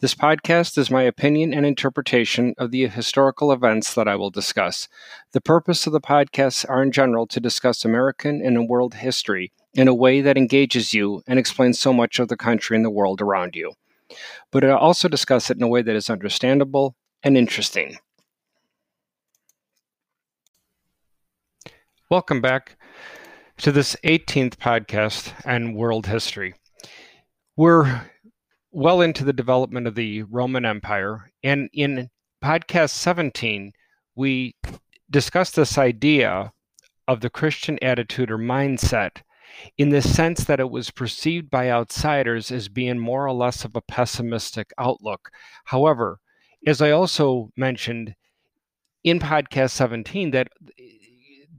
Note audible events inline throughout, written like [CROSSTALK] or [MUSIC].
This podcast is my opinion and interpretation of the historical events that I will discuss. The purpose of the podcasts are in general to discuss American and world history in a way that engages you and explains so much of the country and the world around you but I also discuss it in a way that is understandable and interesting. Welcome back to this 18th podcast on world history. We're well into the development of the Roman Empire, and in podcast 17, we discussed this idea of the Christian attitude or mindset in the sense that it was perceived by outsiders as being more or less of a pessimistic outlook. However, as I also mentioned in podcast 17, that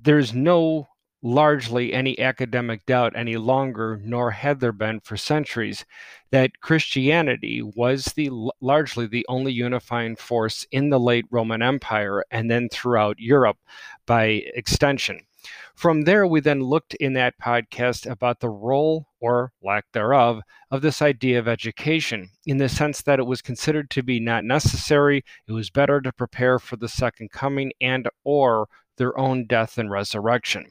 there's no largely any academic doubt any longer, nor had there been for centuries, that Christianity was the largely the only unifying force in the late Roman Empire and then throughout Europe by extension. From there, we then looked in that podcast about the role or lack thereof of this idea of education in the sense that it was considered to be not necessary, it was better to prepare for the second coming and or their own death and resurrection.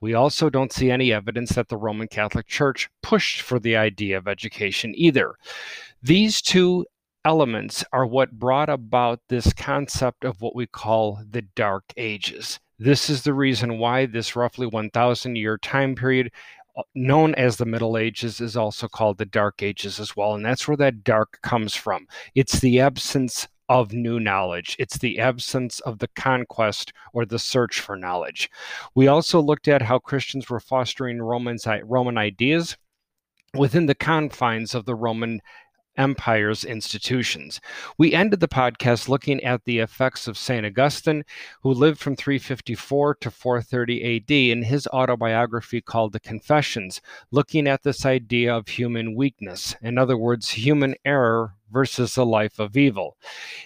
We also don't see any evidence that the Roman Catholic Church pushed for the idea of education either. These two elements are what brought about this concept of what we call the Dark Ages. This is the reason why this roughly 1,000 year time period, uh, known as the Middle Ages, is also called the Dark Ages as well. And that's where that dark comes from. It's the absence of new knowledge. It's the absence of the conquest or the search for knowledge. We also looked at how Christians were fostering Romans, Roman ideas within the confines of the Roman Empire's institutions. We ended the podcast looking at the effects of St. Augustine, who lived from 354 to 430 AD, in his autobiography called The Confessions, looking at this idea of human weakness, in other words, human error versus a life of evil.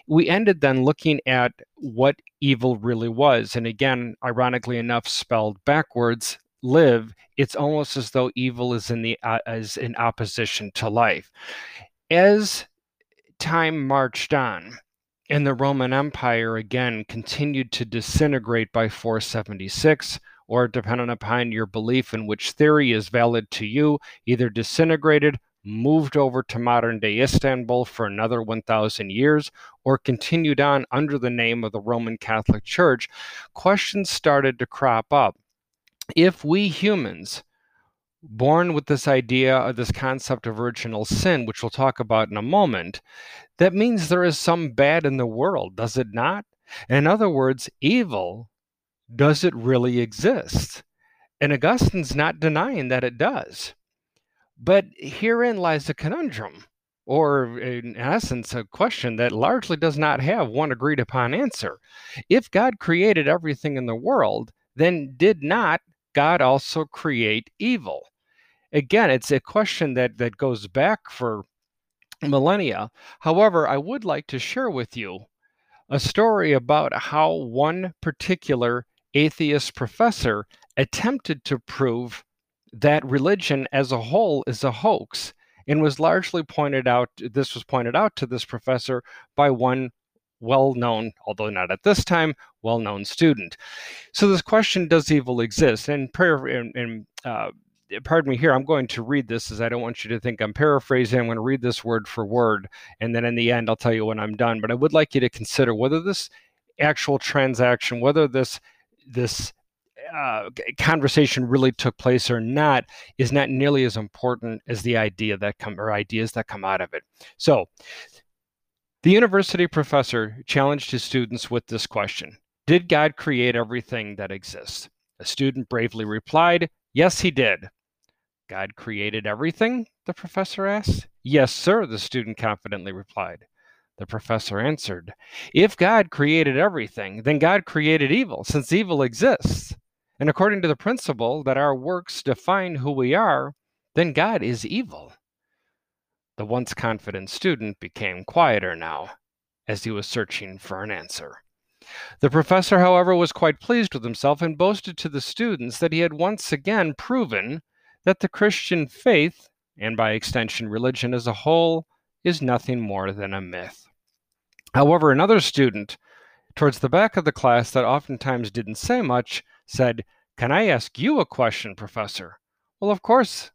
We ended then looking at what evil really was, and again, ironically enough, spelled backwards live it's almost as though evil is in the uh, is in opposition to life as time marched on, and the Roman Empire again continued to disintegrate by 476, or depending upon your belief in which theory is valid to you, either disintegrated, moved over to modern day Istanbul for another 1,000 years, or continued on under the name of the Roman Catholic Church, questions started to crop up. If we humans born with this idea of this concept of original sin, which we'll talk about in a moment, that means there is some bad in the world, does it not? In other words, evil, does it really exist? And Augustine's not denying that it does. But herein lies the conundrum, or in essence, a question that largely does not have one agreed upon answer. If God created everything in the world, then did not God also create evil? Again, it's a question that that goes back for millennia. However, I would like to share with you a story about how one particular atheist professor attempted to prove that religion as a whole is a hoax and was largely pointed out this was pointed out to this professor by one well known, although not at this time, well known student. So, this question does evil exist? And prayer and, uh, pardon me here, I'm going to read this as I don't want you to think I'm paraphrasing. I'm going to read this word for word. And then in the end, I'll tell you when I'm done. But I would like you to consider whether this actual transaction, whether this, this, uh, conversation really took place or not is not nearly as important as the idea that come or ideas that come out of it. So, the university professor challenged his students with this question: Did God create everything that exists? A student bravely replied, Yes, he did. God created everything? the professor asked. Yes, sir, the student confidently replied. The professor answered, If God created everything, then God created evil, since evil exists. and according to the principle that our works define who we are, then God is evil. The once confident student became quieter now, as he was searching for an answer. The professor, however, was quite pleased with himself and boasted to the students that he had once again proven that the Christian faith, and by extension religion as a whole, is nothing more than a myth. However, another student, towards the back of the class that oftentimes didn't say much, said, Can I ask you a question, Professor? Well, of course,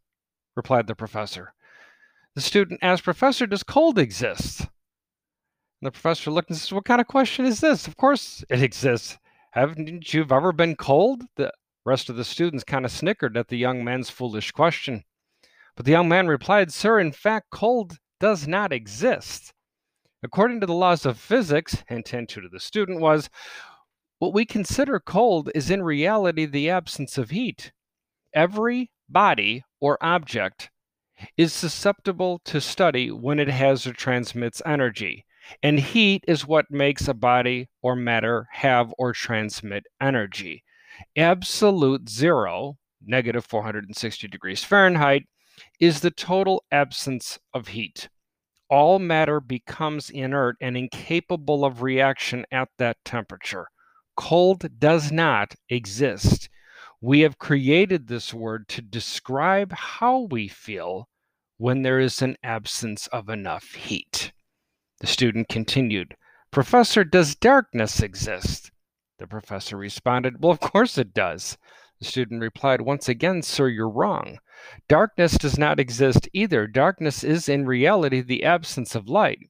replied the professor. The student asked, Professor, does cold exist? And the professor looked and says, What kind of question is this? Of course it exists. Haven't you ever been cold? The rest of the students kind of snickered at the young man's foolish question. But the young man replied, Sir, in fact, cold does not exist. According to the laws of physics, intent to the student was, what we consider cold is in reality the absence of heat. Every body or object is susceptible to study when it has or transmits energy. And heat is what makes a body or matter have or transmit energy. Absolute zero, negative 460 degrees Fahrenheit, is the total absence of heat. All matter becomes inert and incapable of reaction at that temperature. Cold does not exist. We have created this word to describe how we feel when there is an absence of enough heat. The student continued, Professor, does darkness exist? The professor responded, Well, of course it does. The student replied, Once again, sir, you're wrong. Darkness does not exist either. Darkness is in reality the absence of light.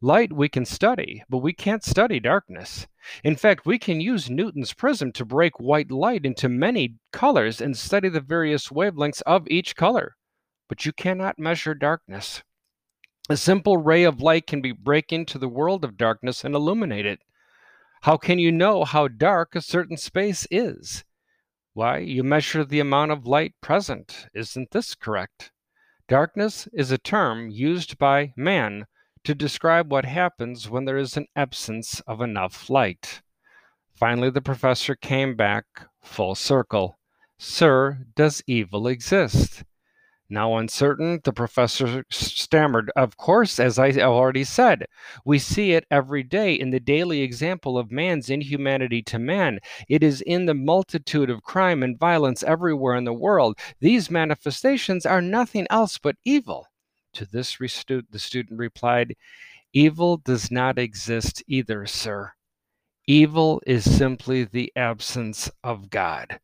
Light we can study, but we can't study darkness. In fact, we can use Newton's prism to break white light into many colors and study the various wavelengths of each color but you cannot measure darkness. A simple ray of light can be break into the world of darkness and illuminate it. How can you know how dark a certain space is? Why, you measure the amount of light present. Isn't this correct? Darkness is a term used by man to describe what happens when there is an absence of enough light. Finally, the professor came back full circle. Sir, does evil exist? Now uncertain, the professor stammered, Of course, as I already said, we see it every day in the daily example of man's inhumanity to man. It is in the multitude of crime and violence everywhere in the world. These manifestations are nothing else but evil. To this, the student replied, Evil does not exist either, sir. Evil is simply the absence of God.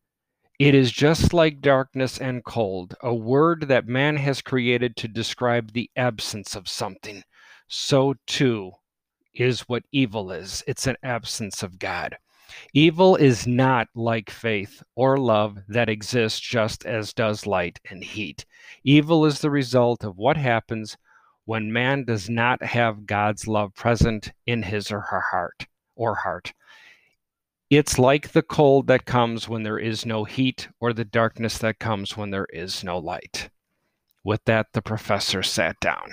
It is just like darkness and cold, a word that man has created to describe the absence of something. So too is what evil is it's an absence of God. Evil is not like faith or love that exists just as does light and heat. Evil is the result of what happens when man does not have God's love present in his or her heart or heart. It's like the cold that comes when there is no heat, or the darkness that comes when there is no light. With that, the professor sat down.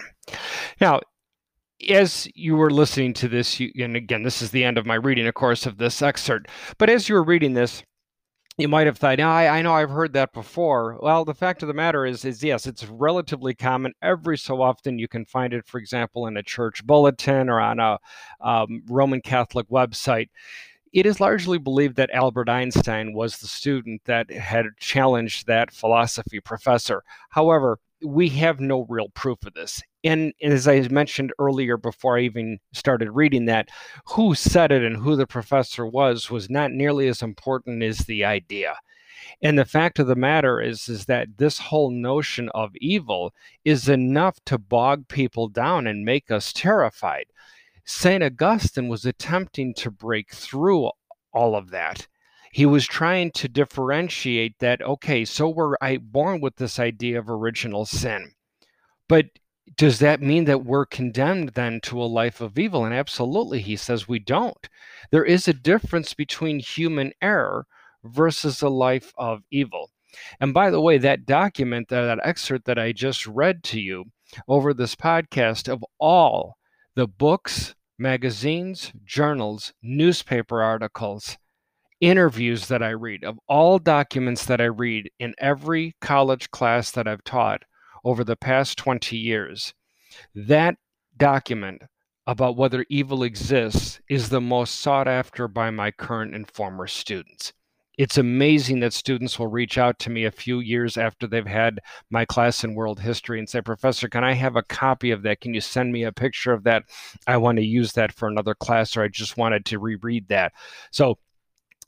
Now, as you were listening to this, you, and again, this is the end of my reading, of course, of this excerpt, but as you were reading this, you might have thought, I, I know I've heard that before. Well, the fact of the matter is, is yes, it's relatively common. Every so often, you can find it, for example, in a church bulletin or on a um, Roman Catholic website it is largely believed that Albert Einstein was the student that had challenged that philosophy professor. However, we have no real proof of this. And as I mentioned earlier, before I even started reading that, who said it and who the professor was was not nearly as important as the idea. And the fact of the matter is, is that this whole notion of evil is enough to bog people down and make us terrified. St. Augustine was attempting to break through all of that. He was trying to differentiate that, okay, so we're born with this idea of original sin. But does that mean that we're condemned then to a life of evil? And absolutely, he says we don't. There is a difference between human error versus a life of evil. And by the way, that document, that excerpt that I just read to you over this podcast of all the books, magazines, journals, newspaper articles, interviews that I read, of all documents that I read in every college class that I've taught over the past 20 years, that document about whether evil exists is the most sought after by my current and former students it's amazing that students will reach out to me a few years after they've had my class in world history and say, Professor, can I have a copy of that? Can you send me a picture of that? I want to use that for another class, or I just wanted to reread that. So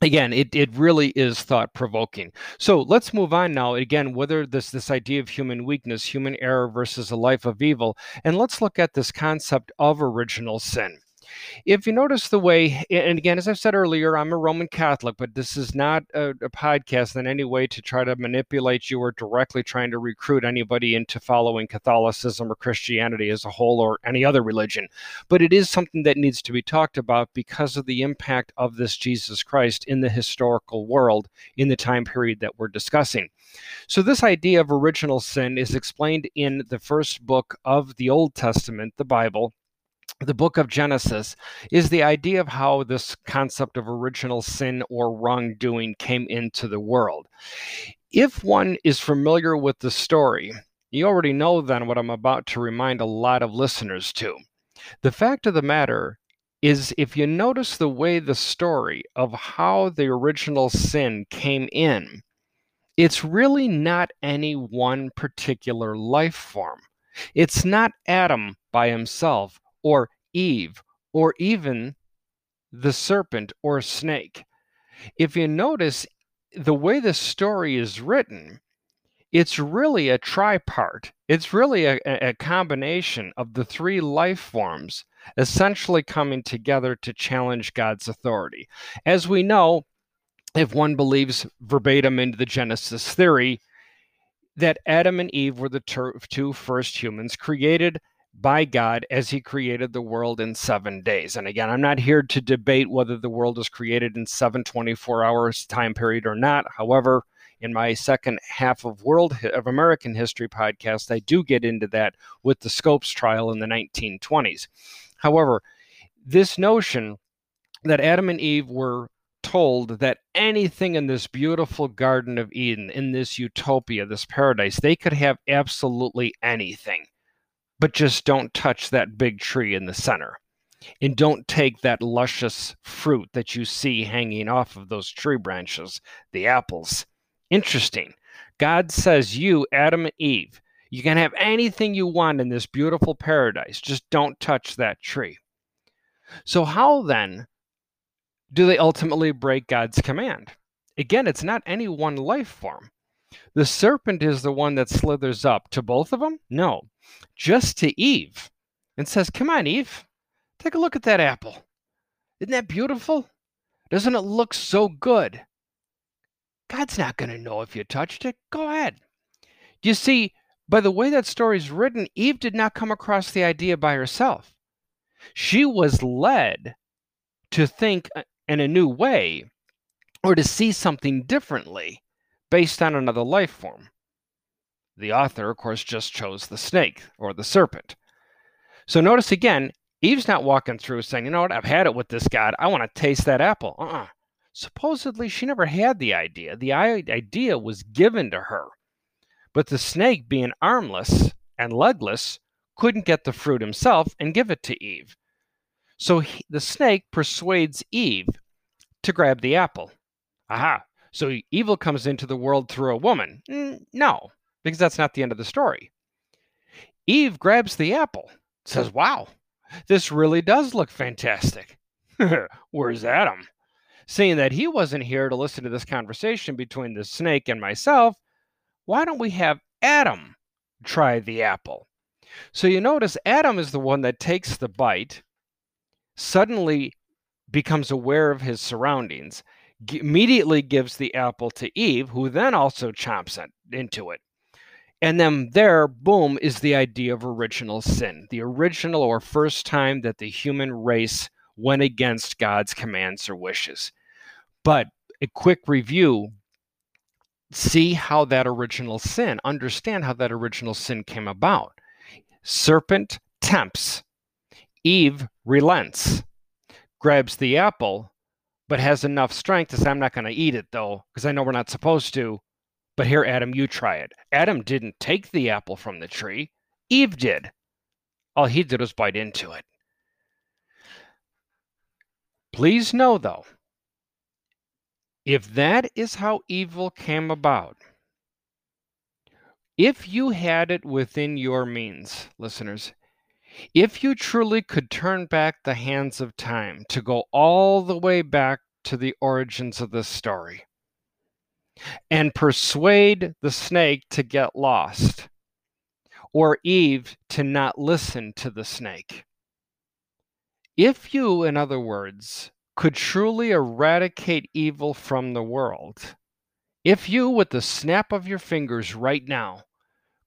again it, it really is thought provoking so let's move on now again whether this this idea of human weakness human error versus a life of evil and let's look at this concept of original sin if you notice the way, and again, as I've said earlier, I'm a Roman Catholic, but this is not a, a, podcast in any way to try to manipulate you or directly trying to recruit anybody into following Catholicism or Christianity as a whole or any other religion. But it is something that needs to be talked about because of the impact of this Jesus Christ in the historical world in the time period that we're discussing. So, this idea of original sin is explained in the first book of the Old Testament, the Bible, the book of Genesis is the idea of how this concept of original sin or wrongdoing came into the world. If one is familiar with the story, you already know then what I'm about to remind a lot of listeners to. The fact of the matter is, if you notice the way the story of how the original sin came in, it's really not any one particular life form. It's not Adam by himself or Eve, or even the serpent or snake. If you notice the way the story is written, it's really a tripart. It's really a, a, combination of the three life forms essentially coming together to challenge God's authority. As we know, if one believes verbatim into the Genesis theory, that Adam and Eve were the two first humans created by God as he created the world in seven days. And again, I'm not here to debate whether the world was created in seven 24 hours time period or not. However, in my second half of world of American history podcast, I do get into that with the Scopes trial in the 1920s. However, this notion that Adam and Eve were told that anything in this beautiful Garden of Eden, in this utopia, this paradise, they could have absolutely anything but just don't touch that big tree in the center. And don't take that luscious fruit that you see hanging off of those tree branches, the apples. Interesting. God says, You, Adam and Eve, you can have anything you want in this beautiful paradise, just don't touch that tree. So, how then do they ultimately break God's command? Again, it's not any one life form. The serpent is the one that slithers up to both of them? No, just to Eve and says, Come on, Eve, take a look at that apple. Isn't that beautiful? Doesn't it look so good? God's not going to know if you touched it. Go ahead. You see, by the way that story's written, Eve did not come across the idea by herself. She was led to think uh, in a new way or to see something differently based on another life form. The author, of course, just chose the snake or the serpent. So notice again, Eve's not walking through saying, you know what, I've had it with this God. I want to taste that apple. Uh-uh. Supposedly, she never had the idea. The idea was given to her. But the snake, being armless and legless, couldn't get the fruit himself and give it to Eve. So he, the snake persuades Eve to grab the apple. Aha, so evil comes into the world through a woman. No, because that's not the end of the story. Eve grabs the apple, says, Wow, this really does look fantastic. [LAUGHS] Where's Adam? Seeing that he wasn't here to listen to this conversation between the snake and myself, why don't we have Adam try the apple? So you notice Adam is the one that takes the bite, suddenly becomes aware of his surroundings, immediately gives the apple to Eve, who then also chomps it, into it. And then there, boom, is the idea of original sin, the original or first time that the human race went against God's commands or wishes. But a quick review see how that original sin, understand how that original sin came about. Serpent tempts, Eve relents, grabs the apple, but has enough strength to say, I'm not going to eat it though, because I know we're not supposed to. But here, Adam, you try it. Adam didn't take the apple from the tree, Eve did. All he did was bite into it. Please know, though, if that is how evil came about, if you had it within your means, listeners, if you truly could turn back the hands of time to go all the way back to the origins of this story and persuade the snake to get lost or Eve to not listen to the snake, if you, in other words, could truly eradicate evil from the world, if you, with the snap of your fingers right now,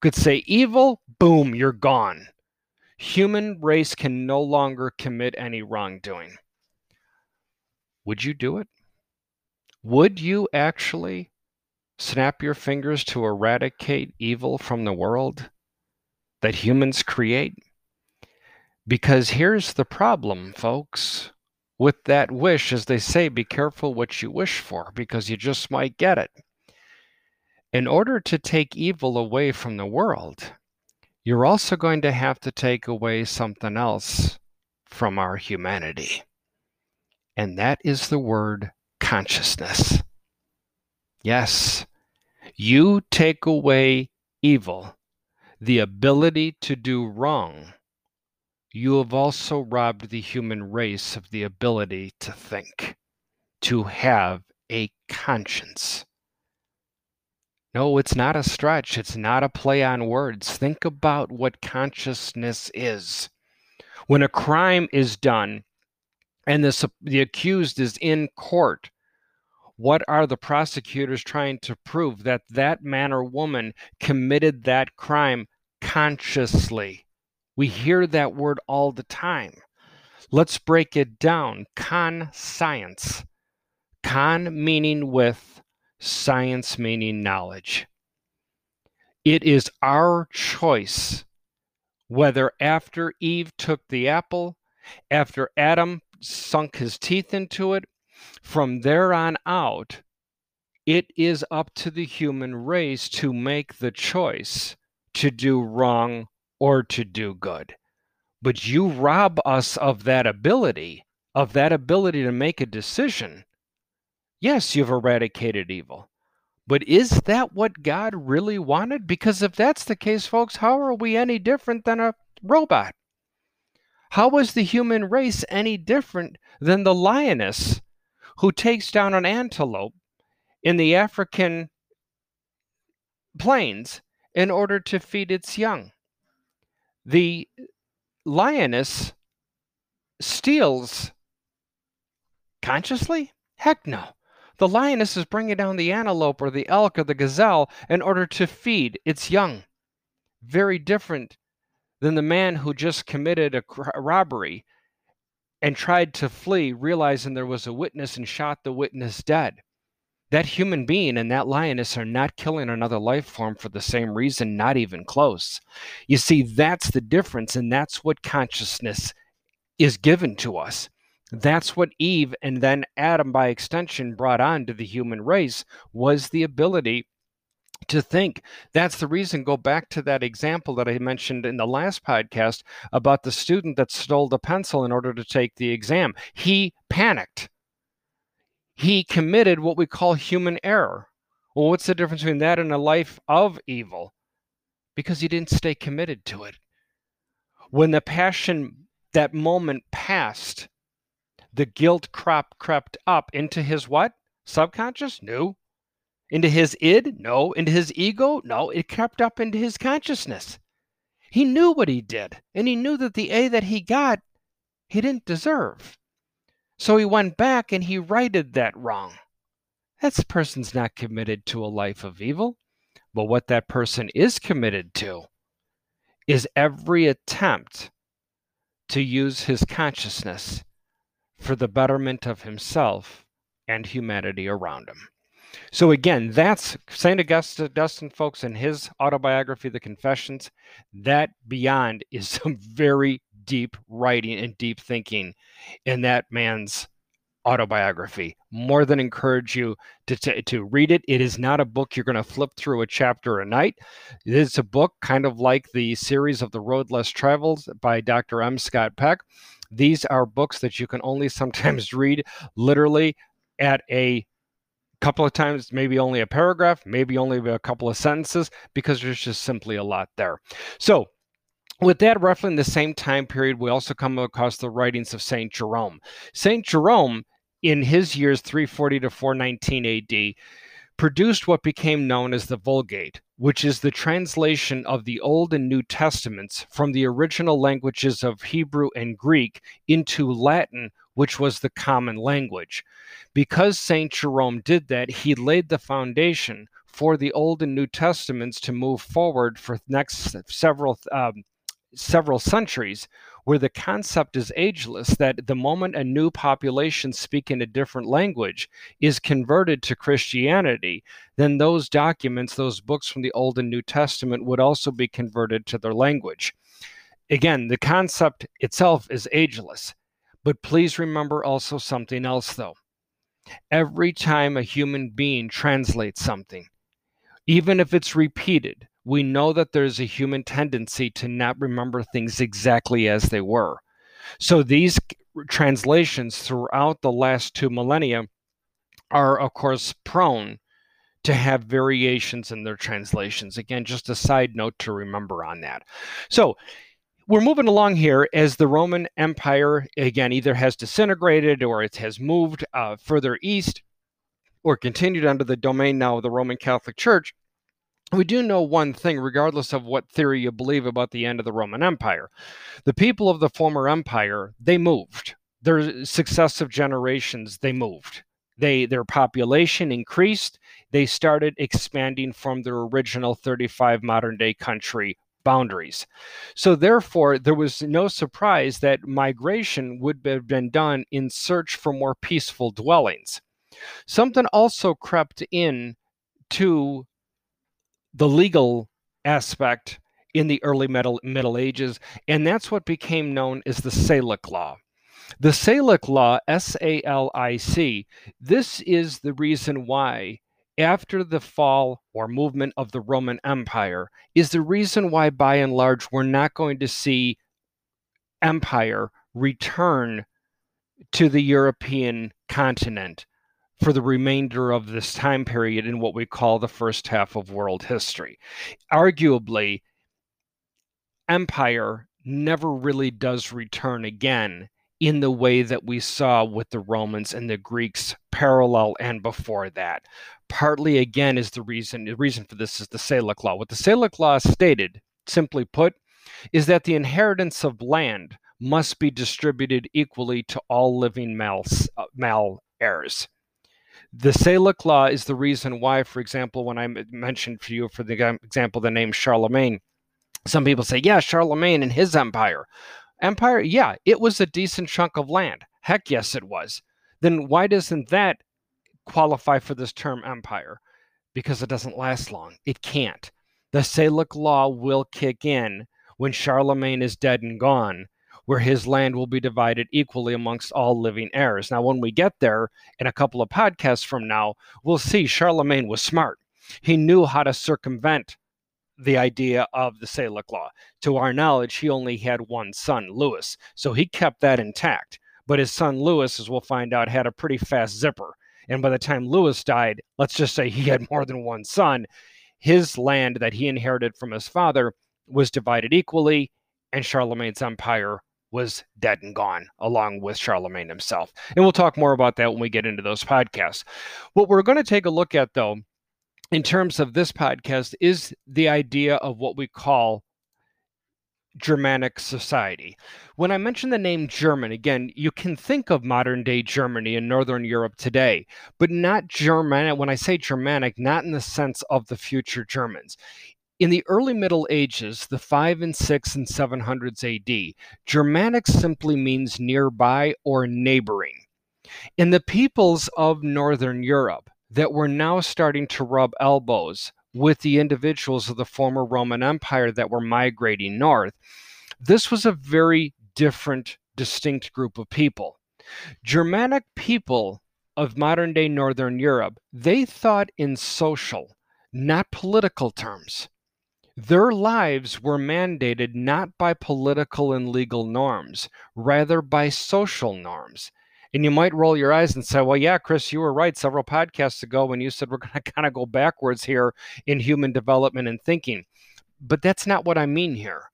could say, evil, boom, you're gone. Human race can no longer commit any wrongdoing. Would you do it? Would you actually snap your fingers to eradicate evil from the world that humans create? Because here's the problem, folks. With that wish, as they say, be careful what you wish for because you just might get it. In order to take evil away from the world, you're also going to have to take away something else from our humanity. And that is the word consciousness. Yes, you take away evil, the ability to do wrong you have also robbed the human race of the ability to think, to have a conscience. No, it's not a stretch. It's not a play on words. Think about what consciousness is. When a crime is done and the, the accused is in court, what are the prosecutors trying to prove? That that man or woman committed that crime consciously. We hear that word all the time. Let's break it down. Con science. Con meaning with, science meaning knowledge. It is our choice whether after Eve took the apple, after Adam sunk his teeth into it, from there on out, it is up to the human race to make the choice to do wrong or to do good. But you rob us of that ability, of that ability to make a decision. Yes, you've eradicated evil. But is that what God really wanted? Because if that's the case, folks, how are we any different than a robot? How is the human race any different than the lioness who takes down an antelope in the African plains in order to feed its young? the lioness steals consciously? Heck no. The lioness is bringing down the antelope or the elk or the gazelle in order to feed its young. Very different than the man who just committed a, robbery and tried to flee, realizing there was a witness and shot the witness dead that human being and that lioness are not killing another life form for the same reason, not even close. You see, that's the difference, and that's what consciousness is given to us. That's what Eve and then Adam, by extension, brought on to the human race was the ability to think. That's the reason. Go back to that example that I mentioned in the last podcast about the student that stole the pencil in order to take the exam. He panicked he committed what we call human error. Well, what's the difference between that and a life of evil? Because he didn't stay committed to it. When the passion, that moment passed, the guilt crop crept up into his what? Subconscious? No. Into his id? No. Into his ego? No. It crept up into his consciousness. He knew what he did, and he knew that the A that he got, he didn't deserve. So he went back and he righted that wrong. That person's not committed to a life of evil. But what that person is committed to is every attempt to use his consciousness for the betterment of himself and humanity around him. So again, that's St. Augustine, folks, in his autobiography, The Confessions. That beyond is [LAUGHS] some very deep writing and deep thinking in that man's autobiography. More than encourage you to, to, to read it. It is not a book you're going to flip through a chapter a night. It is a book kind of like the series of The Road Less Traveled by Dr. M. Scott Peck. These are books that you can only sometimes [LAUGHS] read literally at a couple of times, maybe only a paragraph, maybe only a couple of sentences, because there's just simply a lot there. So, with that, roughly in the same time period, we also come across the writings of St. Jerome. St. Jerome, in his years 340 to 419 AD, produced what became known as the Vulgate, which is the translation of the Old and New Testaments from the original languages of Hebrew and Greek into Latin, which was the common language. Because St. Jerome did that, he laid the foundation for the Old and New Testaments to move forward for the next several um, several centuries where the concept is ageless that the moment a new population speaking a different language is converted to Christianity, then those documents, those books from the Old and New Testament, would also be converted to their language. Again, the concept itself is ageless. But please remember also something else, though. Every time a human being translates something, even if it's repeated, we know that there's a human tendency to not remember things exactly as they were. So these translations throughout the last two millennia are, of course, prone to have variations in their translations. Again, just a side note to remember on that. So we're moving along here as the Roman Empire, again, either has disintegrated or it has moved uh, further east or continued under the domain now of the Roman Catholic Church we do know one thing, regardless of what theory you believe about the end of the Roman Empire. The people of the former empire, they moved. Their successive generations, they moved. They their population increased. They started expanding from their original 35 modern day country boundaries. So therefore, there was no surprise that migration would have been done in search for more peaceful dwellings. Something also crept in to the legal aspect in the early Middle, Middle Ages, and that's what became known as the Salic Law. The Salic Law, S A L I C, this is the reason why, after the fall or movement of the Roman Empire, is the reason why, by and large, we're not going to see empire return to the European continent for the remainder of this time period in what we call the first half of world history. Arguably, empire never really does return again in the way that we saw with the Romans and the Greeks parallel and before that. Partly again is the reason the reason for this is the Salic law. What the Salic law stated, simply put, is that the inheritance of land must be distributed equally to all living male, uh, male heirs. The Salic law is the reason why, for example, when I mentioned for you, for the example, the name Charlemagne, some people say, yeah, Charlemagne and his empire. Empire, yeah, it was a decent chunk of land. Heck yes, it was. Then why doesn't that qualify for this term empire? Because it doesn't last long. It can't. The Salic law will kick in when Charlemagne is dead and gone where his land will be divided equally amongst all living heirs. Now, when we get there in a couple of podcasts from now, we'll see Charlemagne was smart. He knew how to circumvent the idea of the Salic law. To our knowledge, he only had one son, Louis, so he kept that intact. But his son Louis, as we'll find out, had a pretty fast zipper. And by the time Louis died, let's just say he had more than one son, his land that he inherited from his father was divided equally, and Charlemagne's empire was dead and gone, along with Charlemagne himself. And we'll talk more about that when we get into those podcasts. What we're going to take a look at, though, in terms of this podcast, is the idea of what we call Germanic society. When I mention the name German, again, you can think of modern day Germany and Northern Europe today, but not Germanic. When I say Germanic, not in the sense of the future Germans. In the early Middle Ages, the 5 and 6 and 700s AD, Germanic simply means nearby or neighboring. In the peoples of Northern Europe that were now starting to rub elbows with the individuals of the former Roman Empire that were migrating north, this was a very different, distinct group of people. Germanic people of modern day Northern Europe, they thought in social, not political terms. Their lives were mandated not by political and legal norms, rather by social norms. And you might roll your eyes and say, well, yeah, Chris, you were right several podcasts ago when you said we're [LAUGHS] going to kind of go backwards here in human development and thinking. But that's not what I mean here.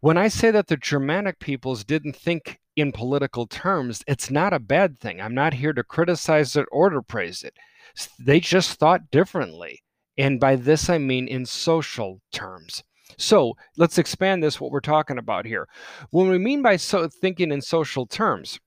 When I say that the Germanic peoples didn't think in political terms, it's not a bad thing. I'm not here to criticize it or to praise it. They just thought differently. And by this, I mean in social terms. So let's expand this, what we're talking about here. When we mean by so thinking in social terms,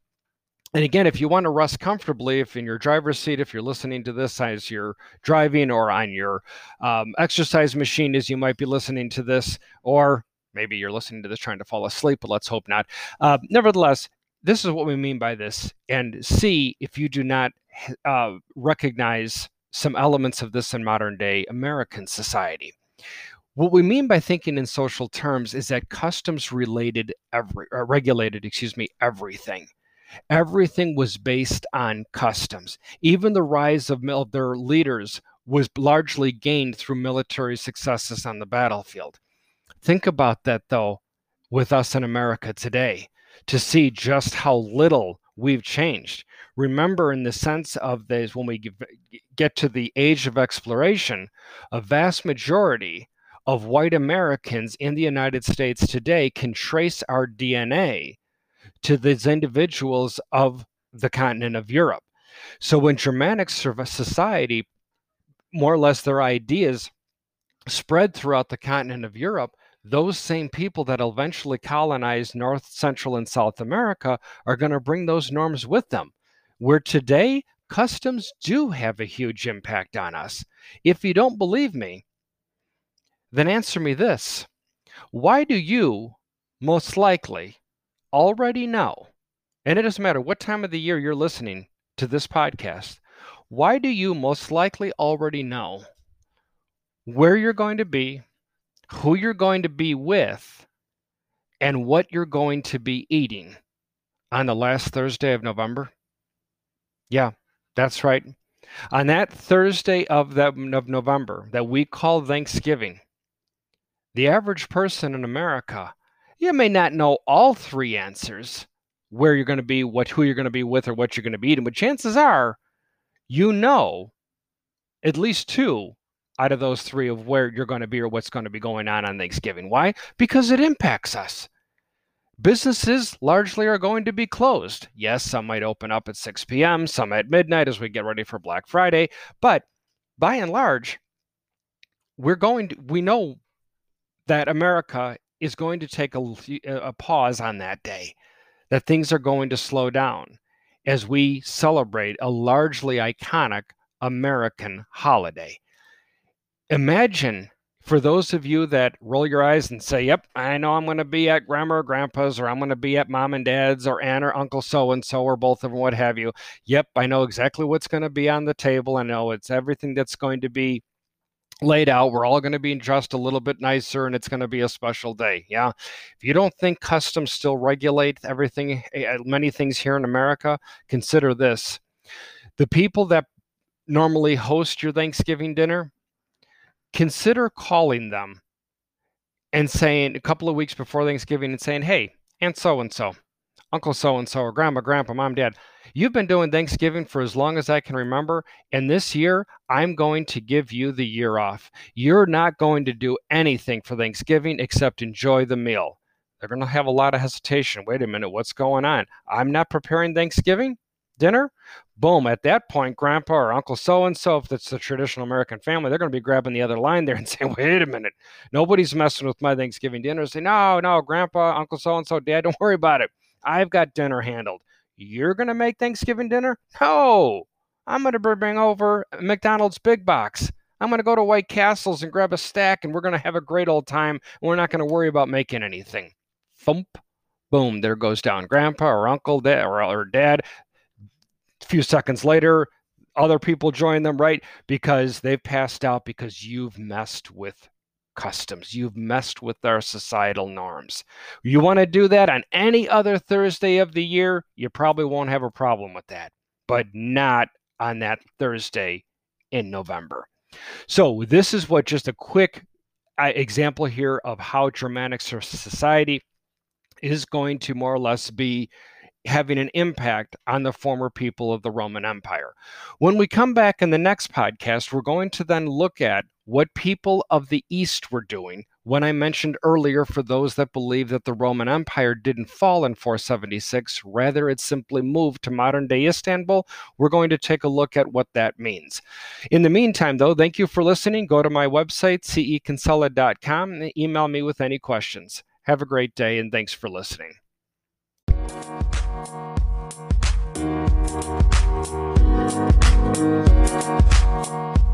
and again, if you want to rest comfortably, if in your driver's seat, if you're listening to this as you're driving or on your um, exercise machine as you might be listening to this, or maybe you're listening to this trying to fall asleep, but let's hope not. Uh, nevertheless, this is what we mean by this. And see if you do not uh, recognize some elements of this in modern day American society. What we mean by thinking in social terms is that customs related every regulated, excuse me, everything. Everything was based on customs. Even the rise of their leaders was largely gained through military successes on the battlefield. Think about that, though, with us in America today, to see just how little we've changed. Remember, in the sense of this, when we get to the age of exploration, a vast majority of white Americans in the United States today can trace our DNA to these individuals of the continent of Europe. So when Germanic society, more or less their ideas spread throughout the continent of Europe, those same people that eventually colonized North, Central, and South America are going to bring those norms with them. Where today, customs do have a huge impact on us. If you don't believe me, then answer me this Why do you most likely already know, and it doesn't matter what time of the year you're listening to this podcast, why do you most likely already know where you're going to be, who you're going to be with, and what you're going to be eating on the last Thursday of November? Yeah, that's right. On that Thursday of, that, of November that we call Thanksgiving, the average person in America you may not know all three answers where you're going to be, what who you're going to be with, or what you're going to be eating, but chances are you know at least two out of those three of where you're going to be or what's going to be going on on Thanksgiving. Why? Because it impacts us. Businesses largely are going to be closed. Yes, some might open up at 6 p.m., some at midnight as we get ready for Black Friday, but by and large, we're going to, we know that America is going to take a, a pause on that day, that things are going to slow down as we celebrate a largely iconic American holiday. Imagine for those of you that roll your eyes and say, Yep, I know I'm going to be at grandma or grandpa's, or I'm going to be at mom and dad's, or aunt or uncle so and so, or both of them, what have you. Yep, I know exactly what's going to be on the table. I know it's everything that's going to be laid out. We're all going to be dressed a little bit nicer and it's going to be a special day. Yeah. If you don't think customs still regulate everything, eh, eh, many things here in America, consider this. The people that normally host your Thanksgiving dinner, consider calling them and saying a couple of weeks before Thanksgiving and saying, hey, Aunt so and so, Uncle so and so, or Grandma, Grandpa, Mom, Dad, you've been doing Thanksgiving for as long as I can remember. And this year, I'm going to give you the year off. You're not going to do anything for Thanksgiving except enjoy the meal. They're going to have a lot of hesitation. Wait a minute, what's going on? I'm not preparing Thanksgiving dinner? Boom. At that point, grandpa or uncle so and so, if it's the traditional American family, they're going to be grabbing the other line there and [LAUGHS] saying, wait a minute, nobody's messing with my Thanksgiving dinner. Say, no, no, grandpa, uncle so and so, dad, [LAUGHS] don't worry about it. I've got dinner handled. You're going to make Thanksgiving dinner? No. I'm going to bring over McDonald's Big Box. I'm going to go to White Castles and grab a stack, and we're going to have a great old time. We're not going to worry about making anything. Thump. Boom. There goes down grandpa or uncle dad, or, or dad. A few seconds later, other people join them, right? Because they've passed out because you've messed with customs. You've messed with our societal norms. You want to do that on any other Thursday of the year, you probably won't have a problem with that, but not on that Thursday in November. So, this is what just a quick uh, example here of how Germanic society is going to more or less be having an impact on the former people of the Roman Empire. When we come back in the next podcast, we're going to then look at what people of the East were doing. When I mentioned earlier, for those that believe that the Roman Empire didn't fall in 476, rather it simply moved to modern day Istanbul, we're going to take a look at what that means. In the meantime, though, thank you for listening. Go to my website, cekinsella.com, and email me with any questions. Have a great day, and thanks for listening. Thank you.